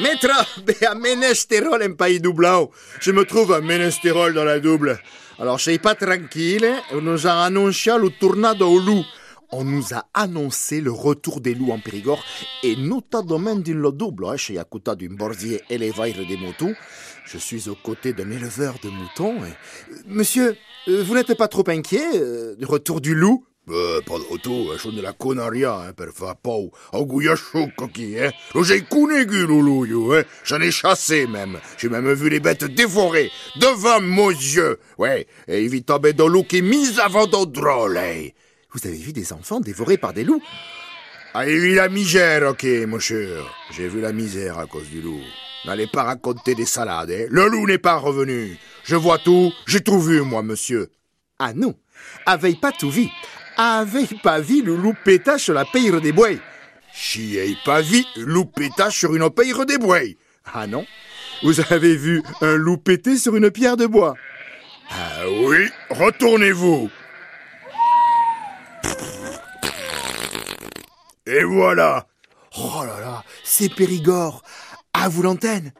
Maître, à Ménestérol en Pays Doublao. Je me trouve à Ménestérol dans la double. Alors, je pas tranquille. On nous a annoncé le au loup. On nous a annoncé le retour des loups en Périgord et notamment dans le double. Je suis à côté d'un bordier éleveur des moutons. Je suis aux côtés d'un éleveur de moutons. Monsieur, euh, vous n'êtes pas trop inquiet euh, du retour du loup? Euh, pas de retour, je ne la connais rien, hein, per faire pau. Auguia qui, hein. J'ai connu loup, hein. J'en ai chassé, même. J'ai même vu les bêtes dévorées, devant mes yeux. Ouais, et il tomber dans l'eau qui mise avant d'autres drôles, hein. Vous avez vu des enfants dévorés par des loups? Ah, il la misère, ok, monsieur. J'ai vu la misère à cause du loup. N'allez pas raconter des salades, hein. Le loup n'est pas revenu. Je vois tout, j'ai tout vu, moi, monsieur. Ah non, avez pas tout vu avait pas vu le loup pétage sur la paire des bois J'y ai pas vu le loup pétage sur une paire des bois. Ah non? Vous avez vu un loup pété sur une pierre de bois Ah oui, retournez-vous. Et voilà. Oh là là, c'est Périgord. À vous l'antenne.